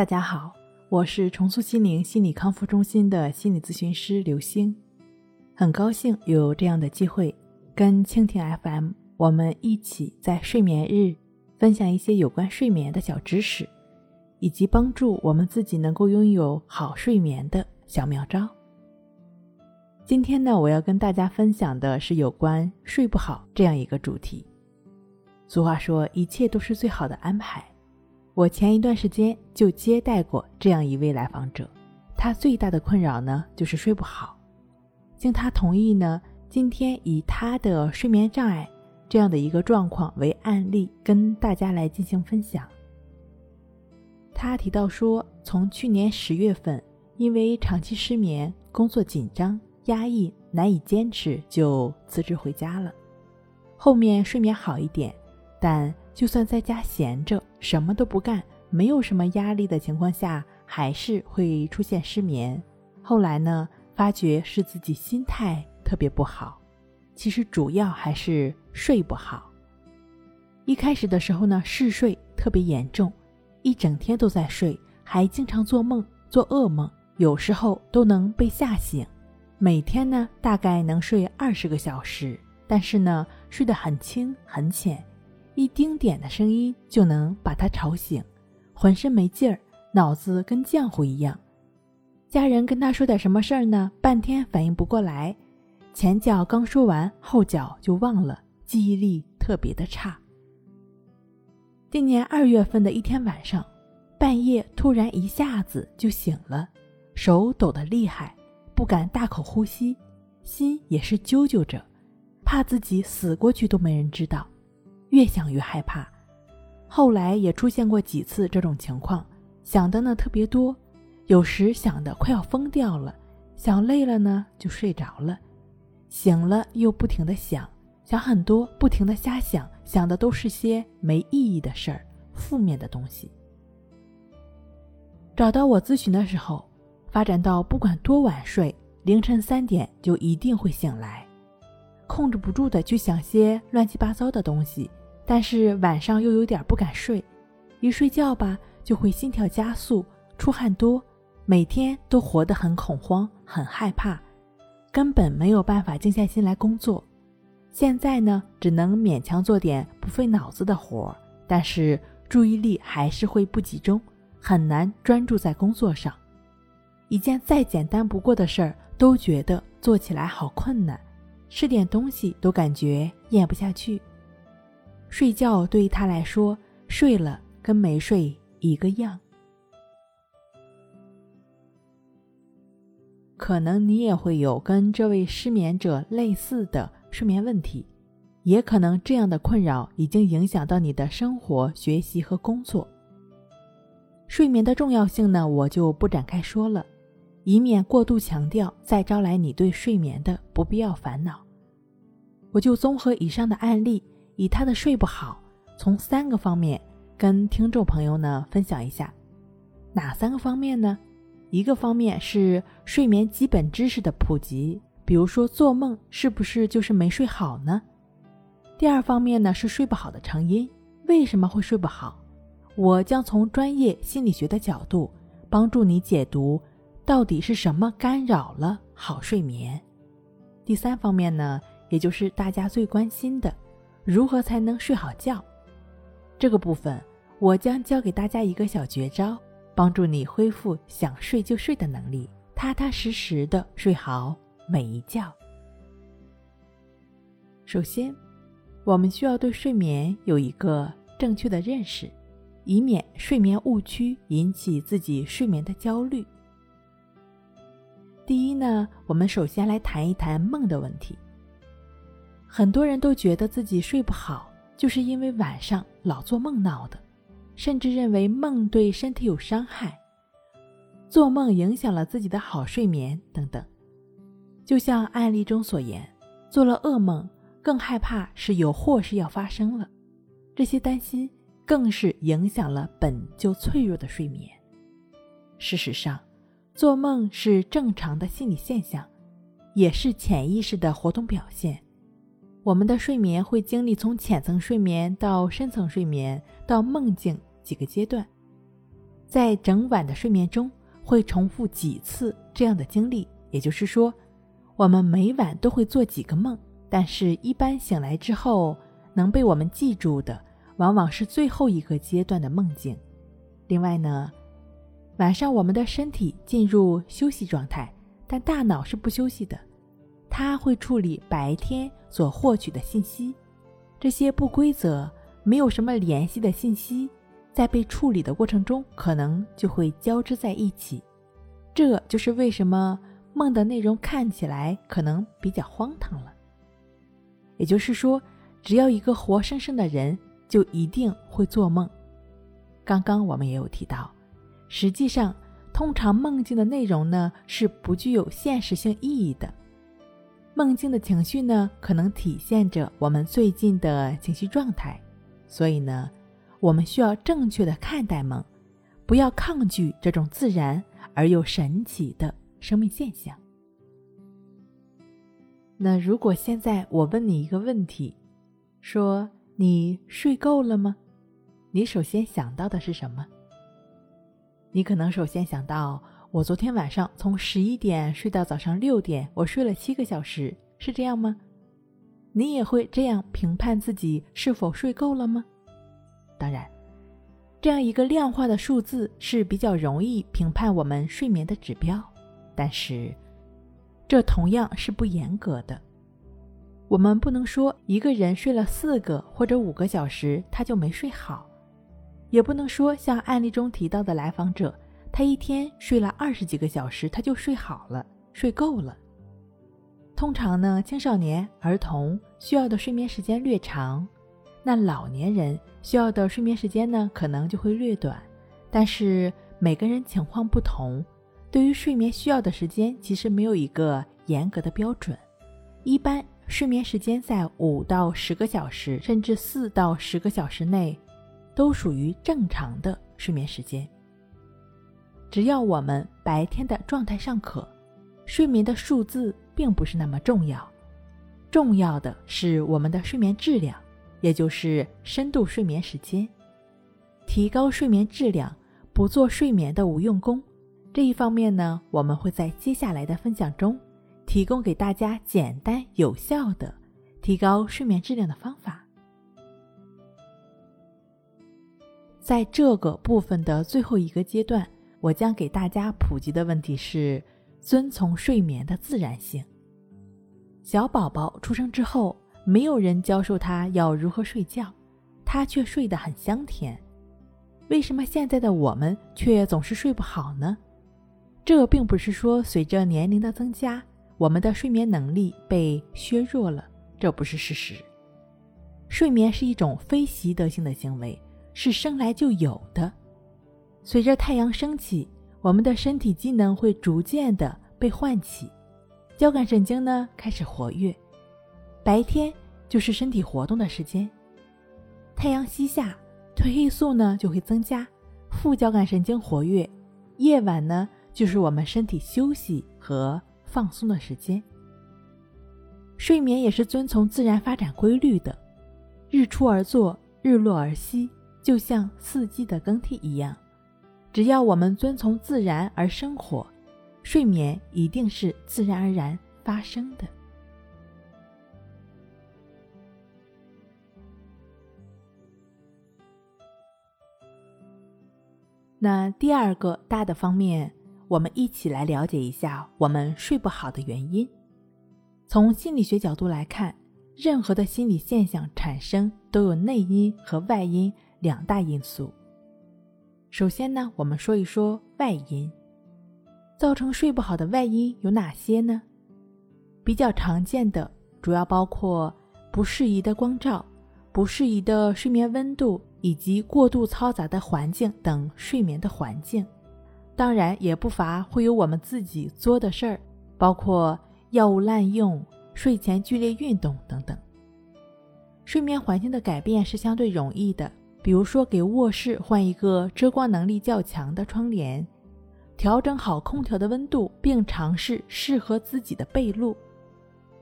大家好，我是重塑心灵心理康复中心的心理咨询师刘星，很高兴有这样的机会跟蜻蜓 FM 我们一起在睡眠日分享一些有关睡眠的小知识，以及帮助我们自己能够拥有好睡眠的小妙招。今天呢，我要跟大家分享的是有关睡不好这样一个主题。俗话说，一切都是最好的安排。我前一段时间就接待过这样一位来访者，他最大的困扰呢就是睡不好。经他同意呢，今天以他的睡眠障碍这样的一个状况为案例，跟大家来进行分享。他提到说，从去年十月份，因为长期失眠、工作紧张、压抑，难以坚持，就辞职回家了。后面睡眠好一点，但。就算在家闲着，什么都不干，没有什么压力的情况下，还是会出现失眠。后来呢，发觉是自己心态特别不好，其实主要还是睡不好。一开始的时候呢，嗜睡特别严重，一整天都在睡，还经常做梦，做噩梦，有时候都能被吓醒。每天呢，大概能睡二十个小时，但是呢，睡得很轻很浅。一丁点的声音就能把他吵醒，浑身没劲儿，脑子跟浆糊一样。家人跟他说点什么事儿呢，半天反应不过来，前脚刚说完，后脚就忘了，记忆力特别的差。今年二月份的一天晚上，半夜突然一下子就醒了，手抖得厉害，不敢大口呼吸，心也是揪揪着，怕自己死过去都没人知道。越想越害怕，后来也出现过几次这种情况，想的呢特别多，有时想的快要疯掉了，想累了呢就睡着了，醒了又不停的想，想很多，不停的瞎想，想的都是些没意义的事儿，负面的东西。找到我咨询的时候，发展到不管多晚睡，凌晨三点就一定会醒来，控制不住的去想些乱七八糟的东西。但是晚上又有点不敢睡，一睡觉吧就会心跳加速、出汗多，每天都活得很恐慌、很害怕，根本没有办法静下心来工作。现在呢，只能勉强做点不费脑子的活儿，但是注意力还是会不集中，很难专注在工作上。一件再简单不过的事儿，都觉得做起来好困难，吃点东西都感觉咽不下去。睡觉对于他来说，睡了跟没睡一个样。可能你也会有跟这位失眠者类似的睡眠问题，也可能这样的困扰已经影响到你的生活、学习和工作。睡眠的重要性呢，我就不展开说了，以免过度强调，再招来你对睡眠的不必要烦恼。我就综合以上的案例。以他的睡不好，从三个方面跟听众朋友呢分享一下，哪三个方面呢？一个方面是睡眠基本知识的普及，比如说做梦是不是就是没睡好呢？第二方面呢是睡不好的成因，为什么会睡不好？我将从专业心理学的角度帮助你解读，到底是什么干扰了好睡眠。第三方面呢，也就是大家最关心的。如何才能睡好觉？这个部分我将教给大家一个小绝招，帮助你恢复想睡就睡的能力，踏踏实实的睡好每一觉。首先，我们需要对睡眠有一个正确的认识，以免睡眠误区引起自己睡眠的焦虑。第一呢，我们首先来谈一谈梦的问题。很多人都觉得自己睡不好，就是因为晚上老做梦闹的，甚至认为梦对身体有伤害，做梦影响了自己的好睡眠等等。就像案例中所言，做了噩梦更害怕是有祸事要发生了，这些担心更是影响了本就脆弱的睡眠。事实上，做梦是正常的心理现象，也是潜意识的活动表现。我们的睡眠会经历从浅层睡眠到深层睡眠到梦境几个阶段，在整晚的睡眠中会重复几次这样的经历，也就是说，我们每晚都会做几个梦，但是一般醒来之后能被我们记住的，往往是最后一个阶段的梦境。另外呢，晚上我们的身体进入休息状态，但大脑是不休息的，它会处理白天所获取的信息，这些不规则。没有什么联系的信息，在被处理的过程中，可能就会交织在一起。这就是为什么梦的内容看起来可能比较荒唐了。也就是说，只要一个活生生的人，就一定会做梦。刚刚我们也有提到，实际上，通常梦境的内容呢是不具有现实性意义的。梦境的情绪呢，可能体现着我们最近的情绪状态。所以呢，我们需要正确的看待梦，不要抗拒这种自然而又神奇的生命现象。那如果现在我问你一个问题，说你睡够了吗？你首先想到的是什么？你可能首先想到，我昨天晚上从十一点睡到早上六点，我睡了七个小时，是这样吗？你也会这样评判自己是否睡够了吗？当然，这样一个量化的数字是比较容易评判我们睡眠的指标，但是这同样是不严格的。我们不能说一个人睡了四个或者五个小时他就没睡好，也不能说像案例中提到的来访者，他一天睡了二十几个小时他就睡好了、睡够了。通常呢，青少年、儿童需要的睡眠时间略长，那老年人需要的睡眠时间呢，可能就会略短。但是每个人情况不同，对于睡眠需要的时间，其实没有一个严格的标准。一般睡眠时间在五到十个小时，甚至四到十个小时内，都属于正常的睡眠时间。只要我们白天的状态尚可，睡眠的数字。并不是那么重要，重要的是我们的睡眠质量，也就是深度睡眠时间。提高睡眠质量，不做睡眠的无用功。这一方面呢，我们会在接下来的分享中提供给大家简单有效的提高睡眠质量的方法。在这个部分的最后一个阶段，我将给大家普及的问题是：遵从睡眠的自然性。小宝宝出生之后，没有人教授他要如何睡觉，他却睡得很香甜。为什么现在的我们却总是睡不好呢？这并不是说随着年龄的增加，我们的睡眠能力被削弱了，这不是事实。睡眠是一种非习得性的行为，是生来就有的。随着太阳升起，我们的身体机能会逐渐的被唤起。交感神经呢开始活跃，白天就是身体活动的时间。太阳西下，褪黑素呢就会增加，副交感神经活跃。夜晚呢就是我们身体休息和放松的时间。睡眠也是遵从自然发展规律的，日出而作，日落而息，就像四季的更替一样。只要我们遵从自然而生活。睡眠一定是自然而然发生的。那第二个大的方面，我们一起来了解一下我们睡不好的原因。从心理学角度来看，任何的心理现象产生都有内因和外因两大因素。首先呢，我们说一说外因。造成睡不好的外因有哪些呢？比较常见的主要包括不适宜的光照、不适宜的睡眠温度以及过度嘈杂的环境等睡眠的环境。当然，也不乏会有我们自己作的事儿，包括药物滥用、睡前剧烈运动等等。睡眠环境的改变是相对容易的，比如说给卧室换一个遮光能力较强的窗帘。调整好空调的温度，并尝试适合自己的被褥，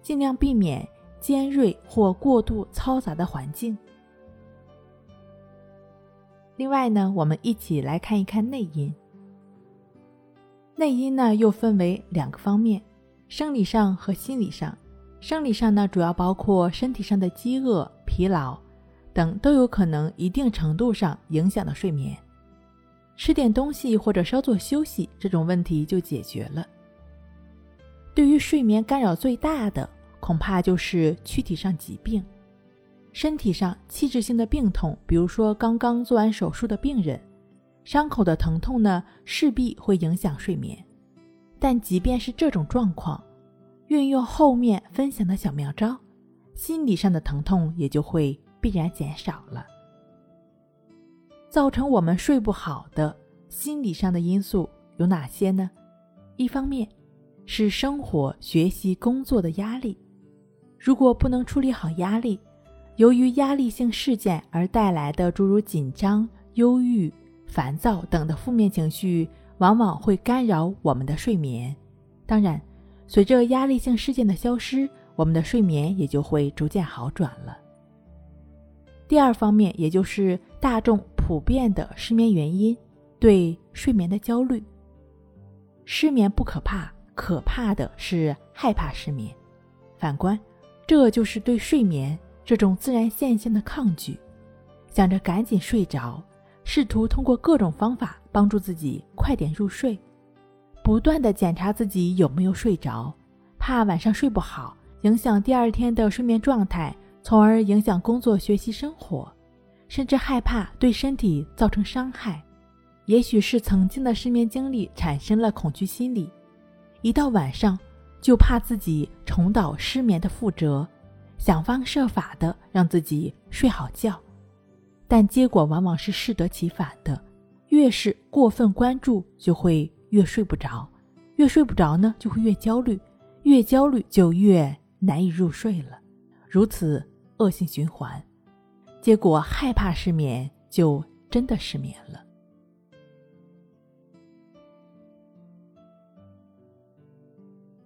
尽量避免尖锐或过度嘈杂的环境。另外呢，我们一起来看一看内因。内因呢又分为两个方面，生理上和心理上。生理上呢，主要包括身体上的饥饿、疲劳等，都有可能一定程度上影响到睡眠。吃点东西或者稍作休息，这种问题就解决了。对于睡眠干扰最大的，恐怕就是躯体上疾病。身体上器质性的病痛，比如说刚刚做完手术的病人，伤口的疼痛呢，势必会影响睡眠。但即便是这种状况，运用后面分享的小妙招，心理上的疼痛也就会必然减少了。造成我们睡不好的心理上的因素有哪些呢？一方面是生活、学习、工作的压力，如果不能处理好压力，由于压力性事件而带来的诸如紧张、忧郁、烦躁等的负面情绪，往往会干扰我们的睡眠。当然，随着压力性事件的消失，我们的睡眠也就会逐渐好转了。第二方面，也就是大众普遍的失眠原因，对睡眠的焦虑。失眠不可怕，可怕的是害怕失眠。反观，这就是对睡眠这种自然现象的抗拒，想着赶紧睡着，试图通过各种方法帮助自己快点入睡。不断的检查自己有没有睡着，怕晚上睡不好，影响第二天的睡眠状态，从而影响工作、学习、生活，甚至害怕对身体造成伤害。也许是曾经的失眠经历产生了恐惧心理，一到晚上就怕自己重蹈失眠的覆辙，想方设法的让自己睡好觉，但结果往往是适得其反的，越是过分关注，就会。越睡不着，越睡不着呢，就会越焦虑，越焦虑就越难以入睡了，如此恶性循环，结果害怕失眠，就真的失眠了。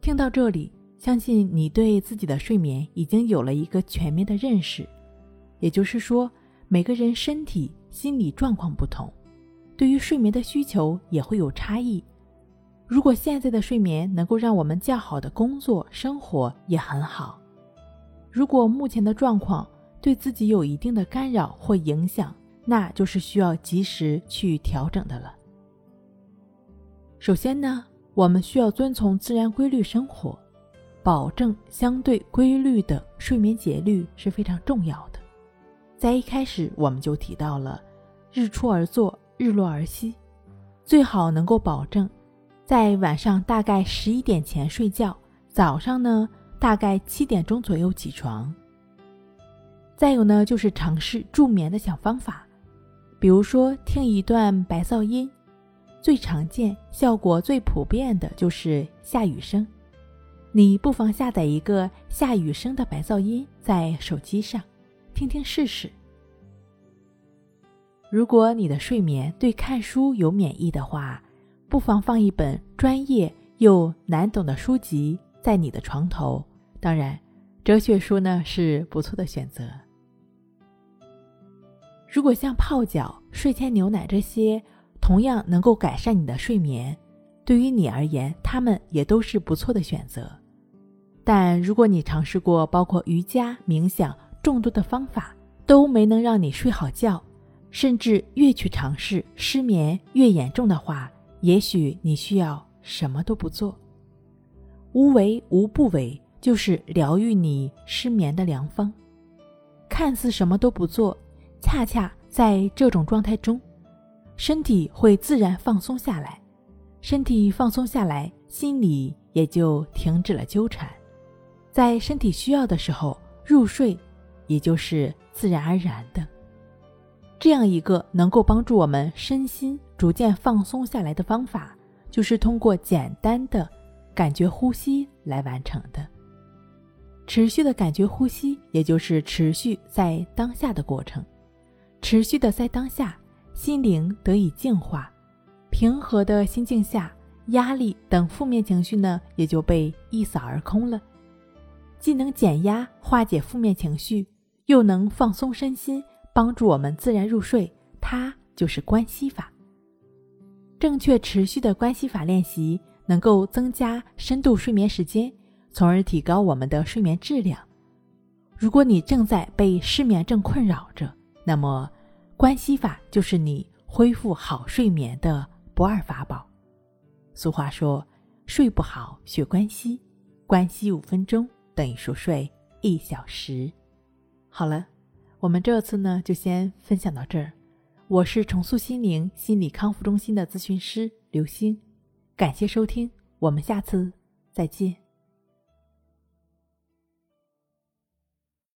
听到这里，相信你对自己的睡眠已经有了一个全面的认识，也就是说，每个人身体、心理状况不同，对于睡眠的需求也会有差异。如果现在的睡眠能够让我们较好的工作生活也很好。如果目前的状况对自己有一定的干扰或影响，那就是需要及时去调整的了。首先呢，我们需要遵从自然规律生活，保证相对规律的睡眠节律是非常重要的。在一开始我们就提到了，日出而作，日落而息，最好能够保证。在晚上大概十一点前睡觉，早上呢大概七点钟左右起床。再有呢就是尝试助眠的小方法，比如说听一段白噪音，最常见、效果最普遍的就是下雨声。你不妨下载一个下雨声的白噪音在手机上，听听试试。如果你的睡眠对看书有免疫的话。不妨放一本专业又难懂的书籍在你的床头，当然，哲学书呢是不错的选择。如果像泡脚、睡前牛奶这些，同样能够改善你的睡眠，对于你而言，它们也都是不错的选择。但如果你尝试过包括瑜伽、冥想众多的方法，都没能让你睡好觉，甚至越去尝试，失眠越严重的话，也许你需要什么都不做，无为无不为，就是疗愈你失眠的良方。看似什么都不做，恰恰在这种状态中，身体会自然放松下来，身体放松下来，心里也就停止了纠缠，在身体需要的时候入睡，也就是自然而然的。这样一个能够帮助我们身心逐渐放松下来的方法，就是通过简单的感觉呼吸来完成的。持续的感觉呼吸，也就是持续在当下的过程。持续的在当下，心灵得以净化，平和的心境下，压力等负面情绪呢，也就被一扫而空了。既能减压化解负面情绪，又能放松身心。帮助我们自然入睡，它就是关系法。正确持续的关系法练习，能够增加深度睡眠时间，从而提高我们的睡眠质量。如果你正在被失眠症困扰着，那么关系法就是你恢复好睡眠的不二法宝。俗话说：“睡不好学关系，关系五分钟等于熟睡一小时。”好了，我们这次呢就先分享到这儿。我是重塑心灵心理康复中心的咨询师刘星，感谢收听，我们下次再见。